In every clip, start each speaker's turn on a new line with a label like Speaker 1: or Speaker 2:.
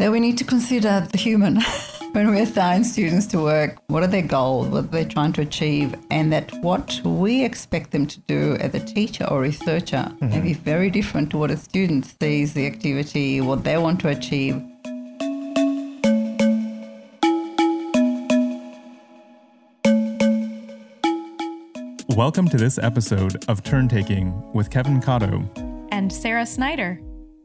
Speaker 1: that we need to consider the human when we assign students to work. What are their goals? What are they trying to achieve? And that what we expect them to do as a teacher or researcher mm-hmm. may be very different to what a student sees the activity, what they want to achieve.
Speaker 2: Welcome to this episode of Turn Taking with Kevin Cotto
Speaker 3: and Sarah Snyder.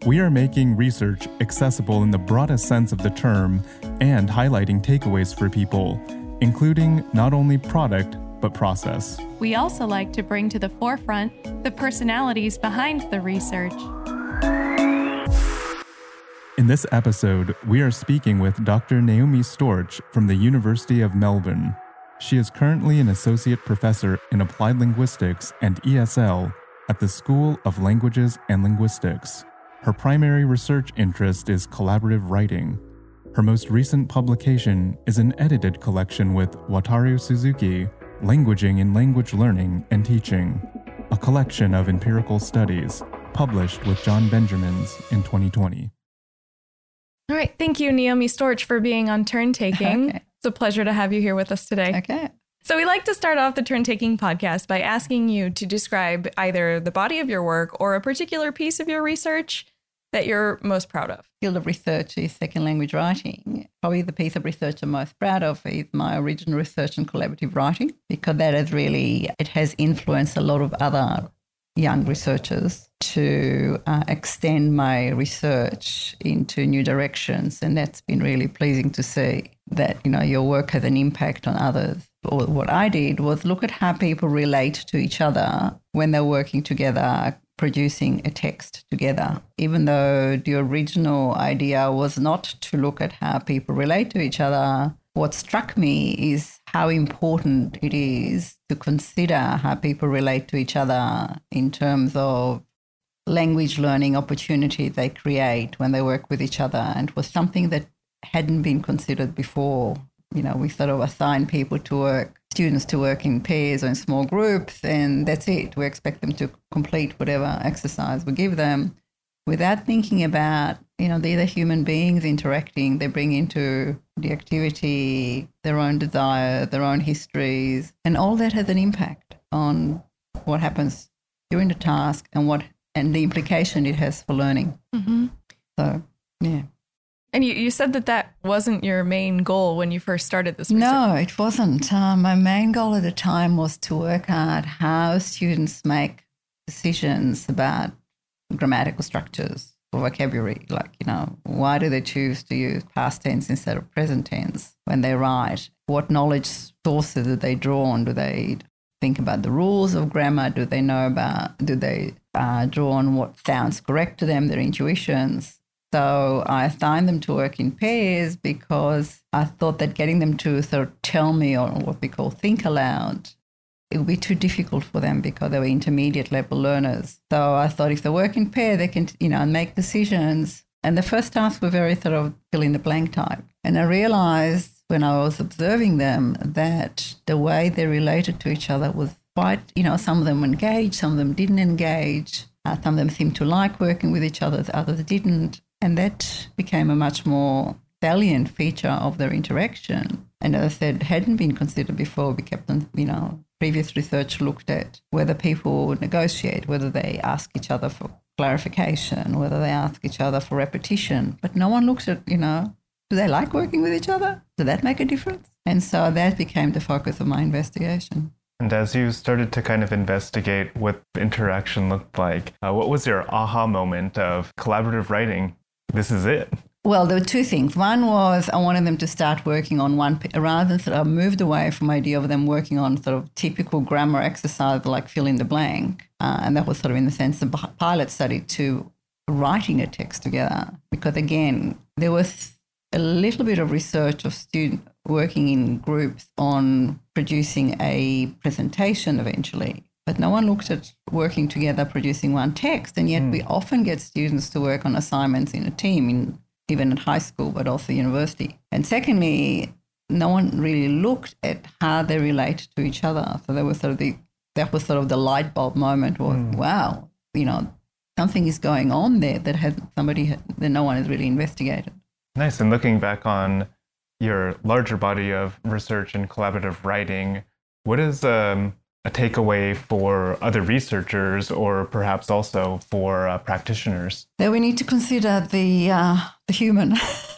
Speaker 2: We are making research accessible in the broadest sense of the term and highlighting takeaways for people, including not only product, but process.
Speaker 3: We also like to bring to the forefront the personalities behind the research.
Speaker 2: In this episode, we are speaking with Dr. Neomy Storch from the University of Melbourne. She is currently an associate professor in applied linguistics and ESL at the School of Languages and Linguistics. Her primary research interest is collaborative writing. Her most recent publication is an edited collection with Wataru Suzuki, Languaging in Language Learning and Teaching, a collection of empirical studies published with John Benjamins in 2020.
Speaker 3: All right. Thank you, Neomy Storch, for being on Turn Taking. Okay. It's a pleasure to have you here with us today.
Speaker 1: Okay.
Speaker 3: So, we like to start off the Turn Taking podcast by asking you to describe either the body of your work or a particular piece of your research that you're most proud of?
Speaker 1: Field of research is second language writing. Probably the piece of research I'm most proud of is my original research in collaborative writing because that has really it has influenced a lot of other young researchers to uh, extend my research into new directions and that's been really pleasing to see that you know your work has an impact on others or what I did was look at how people relate to each other when they're working together producing a text together, even though the original idea was not to look at how people relate to each other. What struck me is how important it is to consider how people relate to each other in terms of language learning opportunity they create when they work with each other. And it was something that hadn't been considered before. You know, we sort of assign people to work students to work in pairs or in small groups, and that's it. We expect them to complete whatever exercise we give them without thinking about, you know, they're the human beings interacting. They bring into the activity their own desire, their own histories, and all that has an impact on what happens during the task and what and the implication it has for learning. Mm-hmm. So, yeah.
Speaker 3: And you, you said that that wasn't your main goal when you first started this
Speaker 1: research. No, it wasn't. Uh, my main goal at the time was to work out how students make decisions about grammatical structures or vocabulary. Like, you know, why do they choose to use past tense instead of present tense when they write? What knowledge sources do they draw on? Do they think about the rules of grammar? Do they know about, do they uh, draw on what sounds correct to them, their intuitions? So I assigned them to work in pairs because I thought that getting them to sort of tell me or what we call think aloud, it would be too difficult for them because they were intermediate level learners. So I thought if they work in pair, they can, you know, make decisions. And the first tasks were very sort of fill in the blank type. And I realized when I was observing them that the way they related to each other was quite, you know, some of them engaged, some of them didn't engage. Uh, some of them seemed to like working with each other, others didn't. And that became a much more salient feature of their interaction. And as I said, hadn't been considered before. We kept on, you know, previous research looked at whether people negotiate, whether they ask each other for clarification, whether they ask each other for repetition. But no one looks at, you know, do they like working with each other? Does that make a difference? And so that became the focus of my investigation.
Speaker 4: And as you started to kind of investigate what interaction looked like, uh, what was your aha moment of collaborative writing this is it.
Speaker 1: Well, there were two things. One was I wanted them to start working on one, rather than sort of moved away from idea of them working on sort of typical grammar exercise like fill in the blank. Uh, and that was sort of in the sense of pilot study to writing a text together. Because again, there was a little bit of research of students working in groups on producing a presentation eventually. But no one looked at working together producing one text. And yet mm. we often get students to work on assignments in a team, in, even at high school, but also university. And secondly, no one really looked at how they relate to each other. So there was sort of the that was sort of the light bulb moment was mm. wow, you know, something is going on there that has somebody that no one has really investigated.
Speaker 4: Nice. And looking back on your larger body of research and collaborative writing, what is um, a takeaway for other researchers or perhaps also for uh, practitioners?
Speaker 1: That we need to consider the, uh, the human.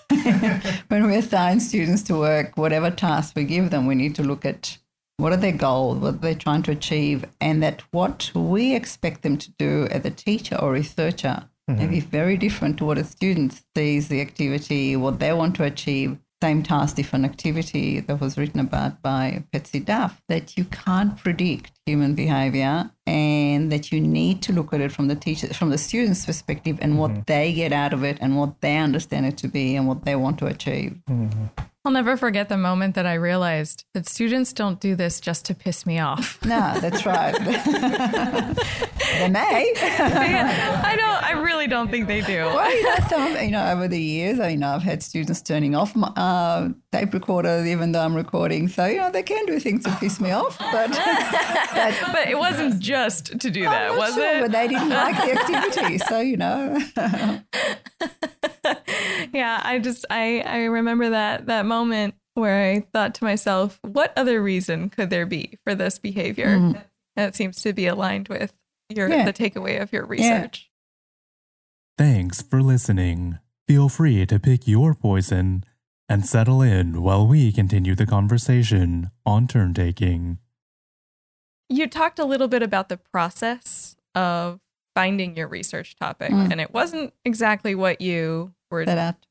Speaker 1: when we assign students to work, whatever task we give them, we need to look at what are their goals, what they're trying to achieve, and that what we expect them to do as a teacher or researcher mm-hmm. may be very different to what a student sees the activity, what they want to achieve, same task, different activity that was written about by Patsy Duff, that you can't predict human behavior and that you need to look at it from the teacher, from the student's perspective and what mm-hmm. they get out of it and what they understand it to be and what they want to achieve.
Speaker 3: Mm-hmm. I'll never forget the moment that I realized that students don't do this just to piss me off.
Speaker 1: No, that's right. they may.
Speaker 3: I don't. I really don't think they do.
Speaker 1: Well, you know, some, you know, over the years, I know I've had students turning off my uh, tape recorder even though I'm recording. So you know, they can do things to piss me off, but
Speaker 3: but, but it wasn't just to do that, was
Speaker 1: sure,
Speaker 3: it?
Speaker 1: But they didn't like the activity, so you know.
Speaker 3: Yeah, I just I I remember that that moment where I thought to myself, what other reason could there be for this behavior? Mm. That seems to be aligned with your yeah. the takeaway of your research.
Speaker 2: Yeah. Thanks for listening. Feel free to pick your poison and settle in while we continue the conversation on turn taking.
Speaker 3: You talked a little bit about the process of finding your research topic, mm. and it wasn't exactly what you were
Speaker 1: set out,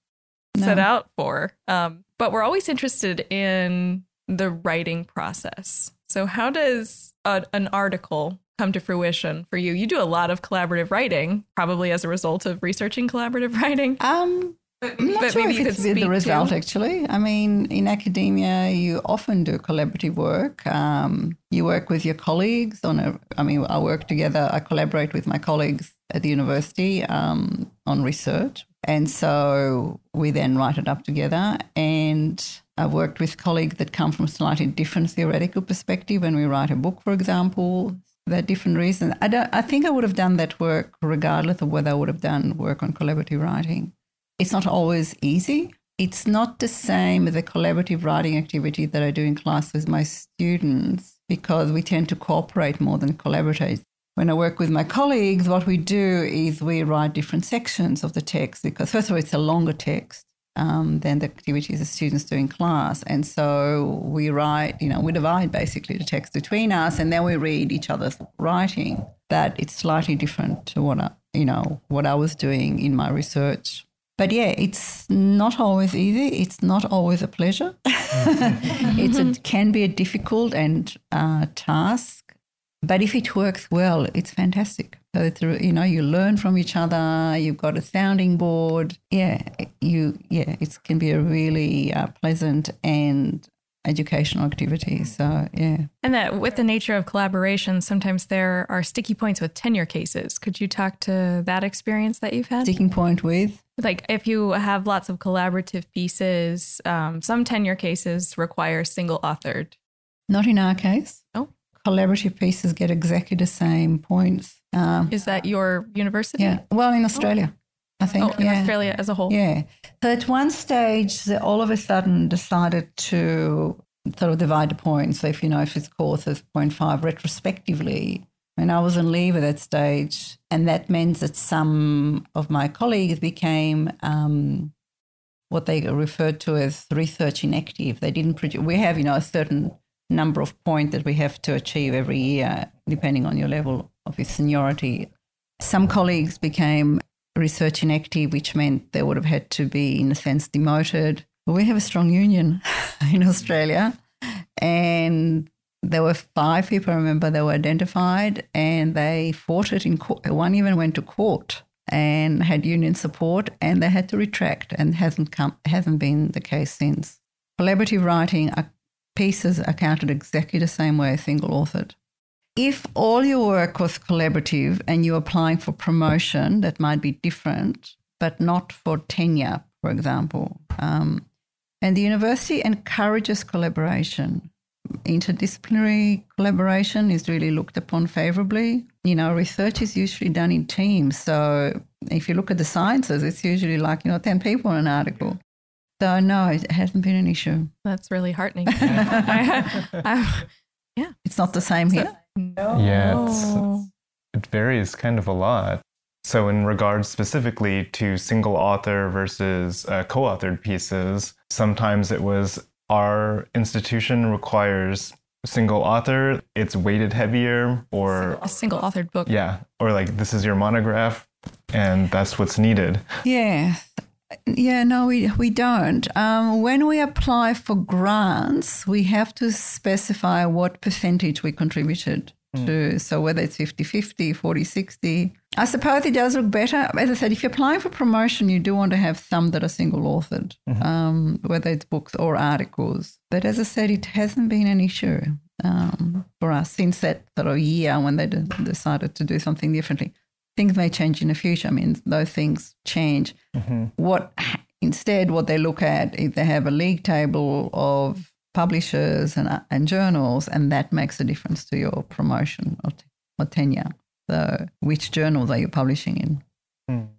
Speaker 3: no. set out for. Um, but we're always interested in the writing process. So, how does a, an article come to fruition for you? You do a lot of collaborative writing, probably as a result of researching collaborative writing.
Speaker 1: Um, I'm not but sure if it's the result, to. actually. I mean, in academia, you often do collaborative work. Um, you work with your colleagues on a, I mean, I work together, I collaborate with my colleagues at the university um, on research. And so we then write it up together. And I've worked with colleagues that come from slightly different theoretical perspective when we write a book, for example. There are different reasons. I, don't, I think I would have done that work regardless of whether I would have done work on collaborative writing. It's not always easy. It's not the same as a collaborative writing activity that I do in class with my students because we tend to cooperate more than collaborate. When I work with my colleagues, what we do is we write different sections of the text because, first of all, it's a longer text um, than the activities the students do in class. And so we write, you know, we divide basically the text between us and then we read each other's writing. That it's slightly different to what I, you know, what I was doing in my research but yeah, it's not always easy. It's not always a pleasure. it's a, can be a difficult and uh, task, but if it works well, it's fantastic. So it's you know you learn from each other. You've got a sounding board. Yeah, you yeah, it can be a really uh, pleasant and educational activity. So, yeah.
Speaker 3: And that with the nature of collaboration, sometimes there are sticky points with tenure cases. Could you talk to that experience that you've had?
Speaker 1: Sticking point with?
Speaker 3: Like if you have lots of collaborative pieces, um, some tenure cases require single authored.
Speaker 1: Not in our case.
Speaker 3: Oh.
Speaker 1: Collaborative pieces get exactly the same points.
Speaker 3: Um, Is that your university?
Speaker 1: Yeah. Well, in Australia. Oh. I think.
Speaker 3: Oh, in yeah. Australia as a whole.
Speaker 1: Yeah. So at one stage, they all of a sudden decided to sort of divide the points. So if you know if it's course as 0.5 retrospectively, when I was on leave at that stage, and that meant that some of my colleagues became um, what they referred to as research inactive. They didn't produce. We have, you know, a certain number of points that we have to achieve every year, depending on your level of your seniority. Some colleagues became research inactive, which meant they would have had to be, in a sense, demoted. But we have a strong union in Australia, and there were five people, I remember, that were identified, and they fought it in court. One even went to court and had union support, and they had to retract, and hasn't come hasn't been the case since. Collaborative writing pieces are counted exactly the same way as single authored. If all your work was collaborative and you're applying for promotion, that might be different, but not for tenure, for example. Um, and the university encourages collaboration. Interdisciplinary collaboration is really looked upon favorably. You know, research is usually done in teams. So if you look at the sciences, it's usually like, you know, 10 people in an article. So no, it hasn't been an issue.
Speaker 3: That's really heartening. I, I,
Speaker 1: It's not the same here.
Speaker 3: no.
Speaker 4: Yeah, it's- it varies kind of a lot. So, in regards specifically to single author versus uh, co authored pieces, sometimes it was our institution requires single author, it's weighted heavier, or
Speaker 3: a single authored book.
Speaker 4: yeah, or like this is your monograph, and that's what's needed.
Speaker 1: Yeah. Yeah, no, we, we don't. Um, when we apply for grants, we have to specify what percentage we contributed to. So whether it's 50 50, 40 60. I suppose it does look better. As I said, if you're applying for promotion, you do want to have some that are single authored, um, whether it's books or articles. But as I said, it hasn't been an issue um, for us since that sort of year when they d- decided to do something differently things may change in the future. I mean, those things change. What instead, what they look at is they have a league table of publishers and, uh, and journals, and that makes a difference to your promotion or, t- or tenure. So, which journals are you publishing in?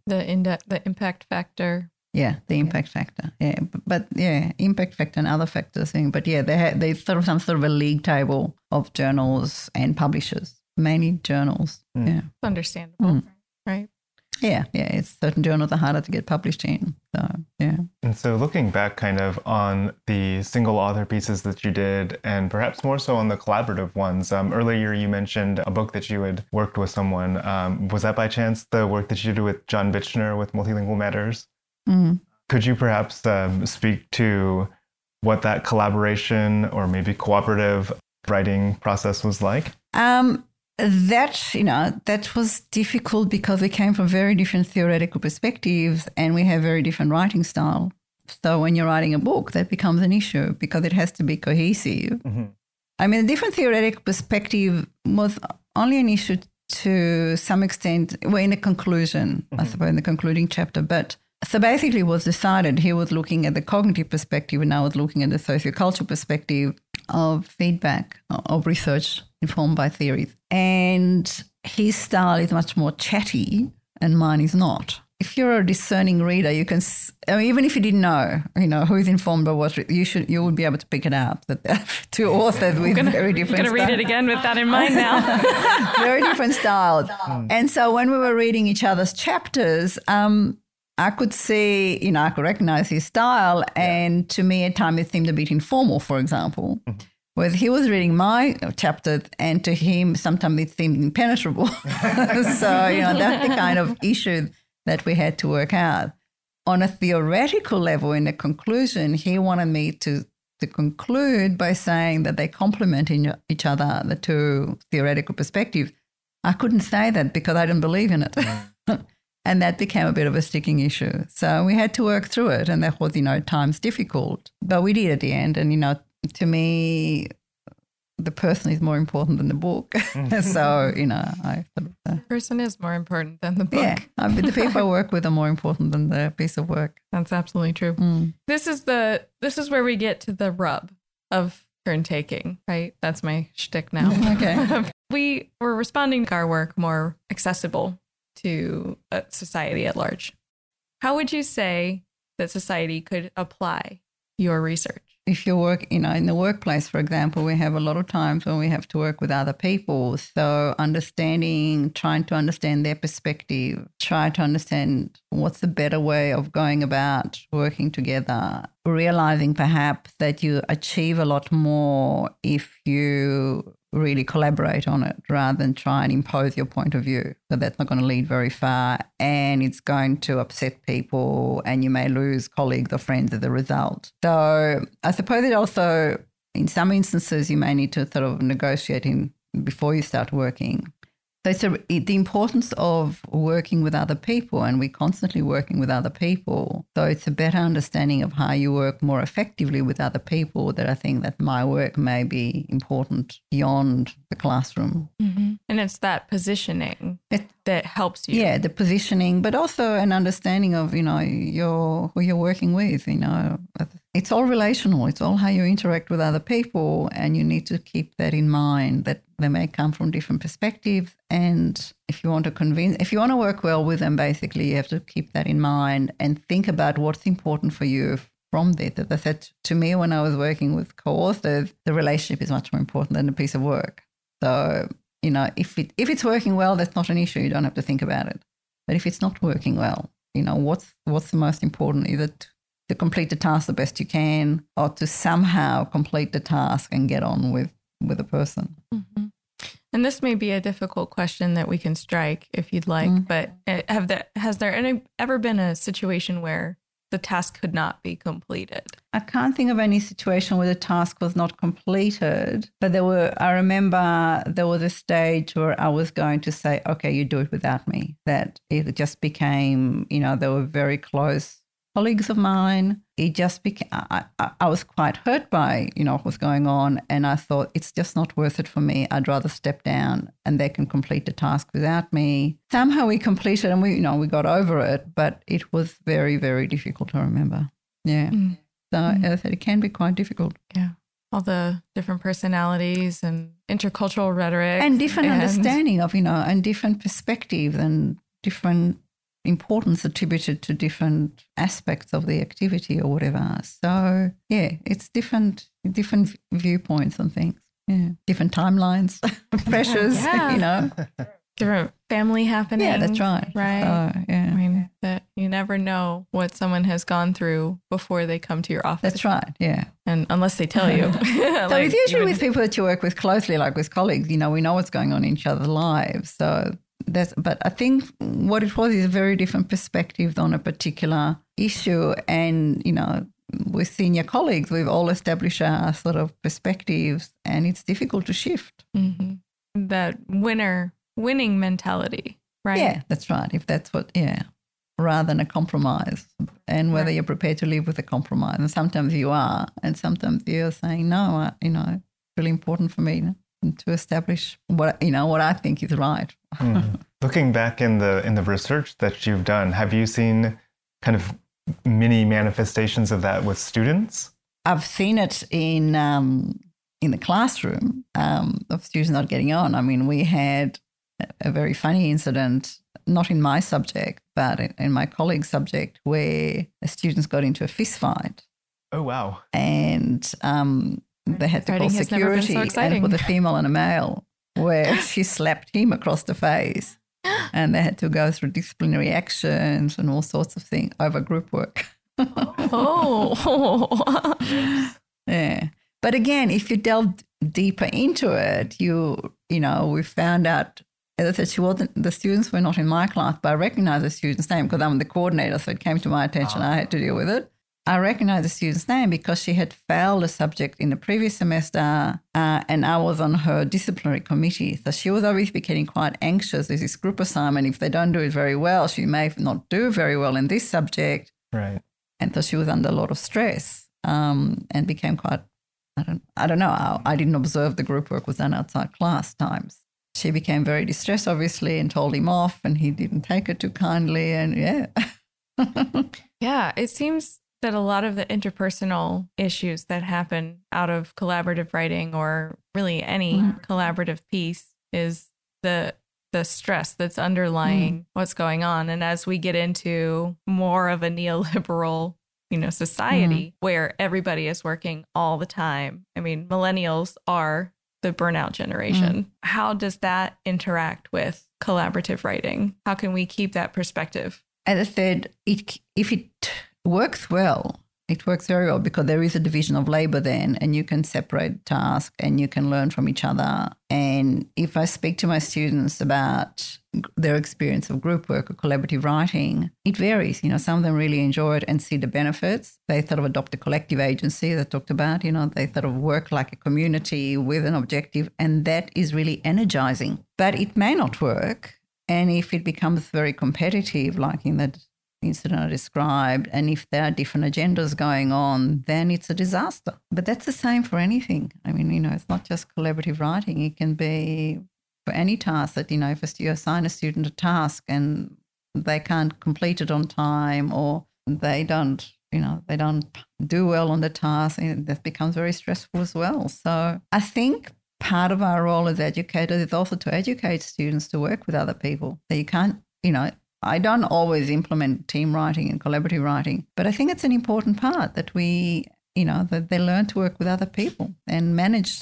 Speaker 3: The index, the impact factor.
Speaker 1: Yeah, the impact factor. Yeah, b- but yeah, impact factor and other factors. Thing. But yeah, they have they sort of some sort of a league table of journals and publishers, mainly journals. Yeah.
Speaker 3: It's understandable, right?
Speaker 1: Yeah, yeah, it's certain journals are harder to get published in. So yeah,
Speaker 4: And so, looking back kind of on the single author pieces that you did, and perhaps more so on the collaborative ones, um, earlier you mentioned a book that you had worked with someone. Um, was that by chance the work that you did with John Bitchener with Multilingual Matters?
Speaker 1: Mm.
Speaker 4: Could you perhaps um, speak to what that collaboration or maybe cooperative writing process was like?
Speaker 1: um, that you know that was difficult because we came from very different theoretical perspectives and we have very different writing style. So when you're writing a book, that becomes an issue because it has to be cohesive. Mm-hmm. I mean, a different theoretical perspective was only an issue to some extent. Well, in the conclusion, I mm-hmm. suppose, in the concluding chapter. But so basically, it was decided he was looking at the cognitive perspective, and I was looking at the sociocultural perspective of feedback of research informed by theories. And his style is much more chatty, and mine is not. If you're a discerning reader, you can, s- I mean, even if you didn't know, you know, who's informed by what, you should, you would be able to pick it out. That there are two authors with very different.
Speaker 3: I'm
Speaker 1: different.
Speaker 3: gonna read it again with that in mind now.
Speaker 1: very different styles. And so when we were reading each other's chapters, um, I could see, you know, I could recognize his style. And to me, at times, it seemed a bit informal, for example. Mm-hmm. Whereas he was reading my chapter, and to him, sometimes it seemed impenetrable. so, you know, that's the kind of issue that we had to work out. On a theoretical level, in the conclusion, he wanted me to to conclude by saying that they complement each other, the two theoretical perspectives. I couldn't say that because I didn't believe in it. Mm. and that became a bit of a sticking issue. So we had to work through it. And that was, you know, at times difficult. But we did at the end. And, you know, to me, the person is more important than the book. so, you know, I sort of, uh,
Speaker 3: Person is more important than the book.
Speaker 1: yeah, I mean, the people I work with are more important than the piece of work.
Speaker 3: That's absolutely true.
Speaker 1: Mm.
Speaker 3: This is the this is where we get to the rub of turn taking, right? That's my shtick now.
Speaker 1: Okay.
Speaker 3: we were responding to our work more accessible to uh, society at large. How would you say that society could apply your research?
Speaker 1: If you work, you know, in the workplace, for example, we have a lot of times when we have to work with other people. So understanding, trying to understand their perspective, try to understand what's the better way of going about working together, realizing perhaps that you achieve a lot more if you really collaborate on it rather than try and impose your point of view. So that's not going to lead very far and it's going to upset people and you may lose colleagues or friends as a result. So I suppose it also, in some instances, you may need to sort of negotiate in before you start working. So it's a, it, the importance of working with other people, and we're constantly working with other people. So it's a better understanding of how you work more effectively with other people that I think that my work may be important beyond the classroom. Mm-hmm.
Speaker 3: And it's that positioning
Speaker 1: It,
Speaker 3: that helps you.
Speaker 1: yeah, the positioning, but also an understanding of you know your who you're working with. You know, it's all relational. It's all how you interact with other people, and you need to keep that in mind. That they may come from different perspectives, and if you want to convince, if you want to work well with them, basically you have to keep that in mind and think about what's important for you from there. That said to me when I was working with co-authors, the relationship is much more important than the piece of work. So, you know, if it if it's working well, that's not an issue. You don't have to think about it. But if it's not working well, you know, what's what's the most important? Is to, to complete the task the best you can, or to somehow complete the task and get on with with the person.
Speaker 3: Mm-hmm. And this may be a difficult question that we can strike if you'd like, mm-hmm. but uh, have there has there any, ever been a situation where the task could not be completed?
Speaker 1: I can't think of any situation where the task was not completed, but there were, I remember there was a stage where I was going to say, okay, you do it without me. That it just became, you know, they were very close colleagues of mine. It just became, I, I, I, was quite hurt by, you know, what was going on. And I thought, it's just not worth it for me. I'd rather step down and they can complete the task without me. Somehow we completed and we, you know, we got over it, but it was very, very difficult to remember. Yeah. Mm. So mm. as I said, it can be quite difficult.
Speaker 3: Yeah. All the different personalities and intercultural rhetoric.
Speaker 1: And different and understanding of, you know, and different perspectives and different importance attributed to different aspects of the activity or whatever. So yeah, it's different different viewpoints on things. Yeah, different timelines, pressures. Yeah. You know,
Speaker 3: different family happening.
Speaker 1: Yeah, that's right.
Speaker 3: Right. So, yeah. I mean, that you never know what someone has gone through before they come to your office.
Speaker 1: That's right. Yeah.
Speaker 3: And unless they tell you. like,
Speaker 1: so it's usually with people that you work with closely, like with colleagues. You know, we know what's going on in each other's lives, so that's, but I think what it was is a very different perspective on a particular issue. And, you know, with senior colleagues, we've all established our sort of perspectives and it's difficult to shift.
Speaker 3: Mm-hmm. That winner, winning mentality, right?
Speaker 1: Yeah, that's right. If that's what, yeah, rather than a compromise and whether right. you're prepared to live with a compromise. And sometimes you are, and sometimes you're saying, no, you know, really important for me to establish what you know what I think is right.
Speaker 4: mm. Looking back in the in the research that you've done, have you seen kind of many manifestations of that with students?
Speaker 1: I've seen it in um, in the classroom um, of students not getting on. I mean, we had a very funny incident, not in my subject, but in my colleague's subject, where the students got into a fist fight.
Speaker 4: Oh wow!
Speaker 1: And um, they had to call security so and put a female and a male, where she slapped him across the face. And they had to go through disciplinary actions and all sorts of things over group work.
Speaker 3: oh.
Speaker 1: yeah. But again, if you delve deeper into it, you you know, we found out as I said, she wasn't the students were not in my class, but I recognized the student's name because I'm the coordinator, so it came to my attention. I had to deal with it. I recognized the student's name because she had failed a subject in the previous semester uh, and I was on her disciplinary committee. So she was obviously getting quite anxious. There's this group assignment. If they don't do it very well, she may not do very well in this subject.
Speaker 4: Right.
Speaker 1: And so she was under a lot of stress um, and became quite, I don't, I don't know. I, I didn't observe the group work was done outside class times. She became very distressed, obviously, and told him off, and he didn't take it too kindly. And yeah.
Speaker 3: yeah, it seems that a lot of the interpersonal issues that happen out of collaborative writing or really any mm. collaborative piece is the the stress that's underlying mm. what's going on and as we get into more of a neoliberal you know society mm. where everybody is working all the time i mean millennials are the burnout generation mm. how does that interact with collaborative writing how can we keep that perspective
Speaker 1: as i said it, if it works well. It works very well because there is a division of labor then, and you can separate tasks and you can learn from each other. And if I speak to my students about their experience of group work or collaborative writing, it varies. You know, some of them really enjoy it and see the benefits. They sort of adopt a collective agency that I talked about. You know, they sort of work like a community with an objective, and that is really energizing. But it may not work. And if it becomes very competitive, like in the incident I described, and if there are different agendas going on, then it's a disaster. But that's the same for anything. I mean, you know, it's not just collaborative writing, it can be for any task that, you know, if you assign a student a task and they can't complete it on time or they don't, you know, they don't do well on the task, eh, that becomes very stressful as well. So I think part of our role as educators is also to educate students to work with other people. that you can't, you know, I don't always implement team writing and collaborative writing, but I think it's an important part that we, you know, that they learn to work with other people and manage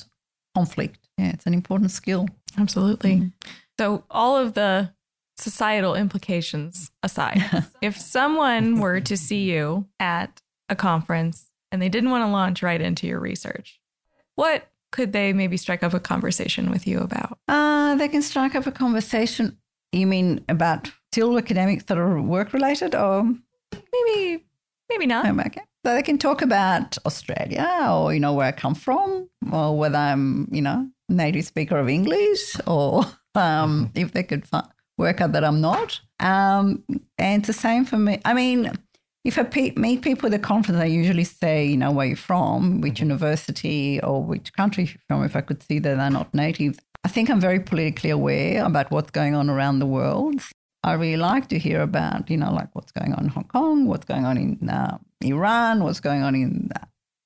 Speaker 1: conflict. Yeah, it's an important skill.
Speaker 3: Absolutely. Mm-hmm. So, all of the societal implications aside, if someone were to see you at a conference and they didn't want to launch right into your research, what could they maybe strike up a conversation with you about?
Speaker 1: Uh, they can strike up a conversation. You mean about still academics that are work related, or
Speaker 3: maybe maybe not?
Speaker 1: Okay. So they can talk about Australia, or you know where I come from, or whether I'm you know native speaker of English, or um, if they could find, work out that I'm not. Um, and it's the same for me. I mean, if I pe- meet people at the conference, I usually say, you know, where you're from, which mm-hmm. university or which country you're from, if I could see that they're not native. I think I'm very politically aware about what's going on around the world. I really like to hear about, you know, like what's going on in Hong Kong, what's going on in uh, Iran, what's going on in uh,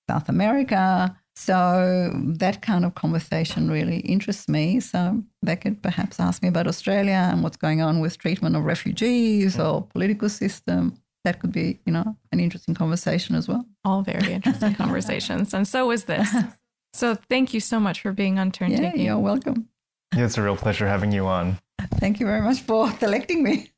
Speaker 1: South America. So that kind of conversation really interests me. So they could perhaps ask me about Australia and what's going on with treatment of refugees mm. or political system that could be, you know, an interesting conversation as well.
Speaker 3: All very interesting conversations. And so is this. So thank you so much for being on Turn
Speaker 1: yeah,
Speaker 3: Taking.
Speaker 1: You're welcome.
Speaker 4: Yeah, it's a real pleasure having you on.
Speaker 1: Thank you very much for selecting me.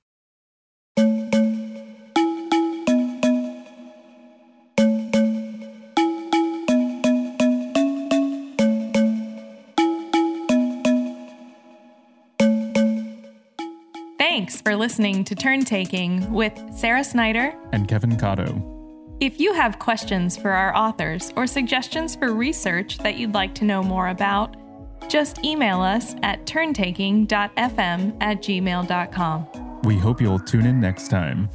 Speaker 3: Thanks for listening to Turn Taking with Sarah Snyder
Speaker 2: and Kevin Cotto.
Speaker 3: If you have questions for our authors or suggestions for research that you'd like to know more about, just email us at turntaking.fm at gmail.com.
Speaker 2: We hope you'll tune in next time.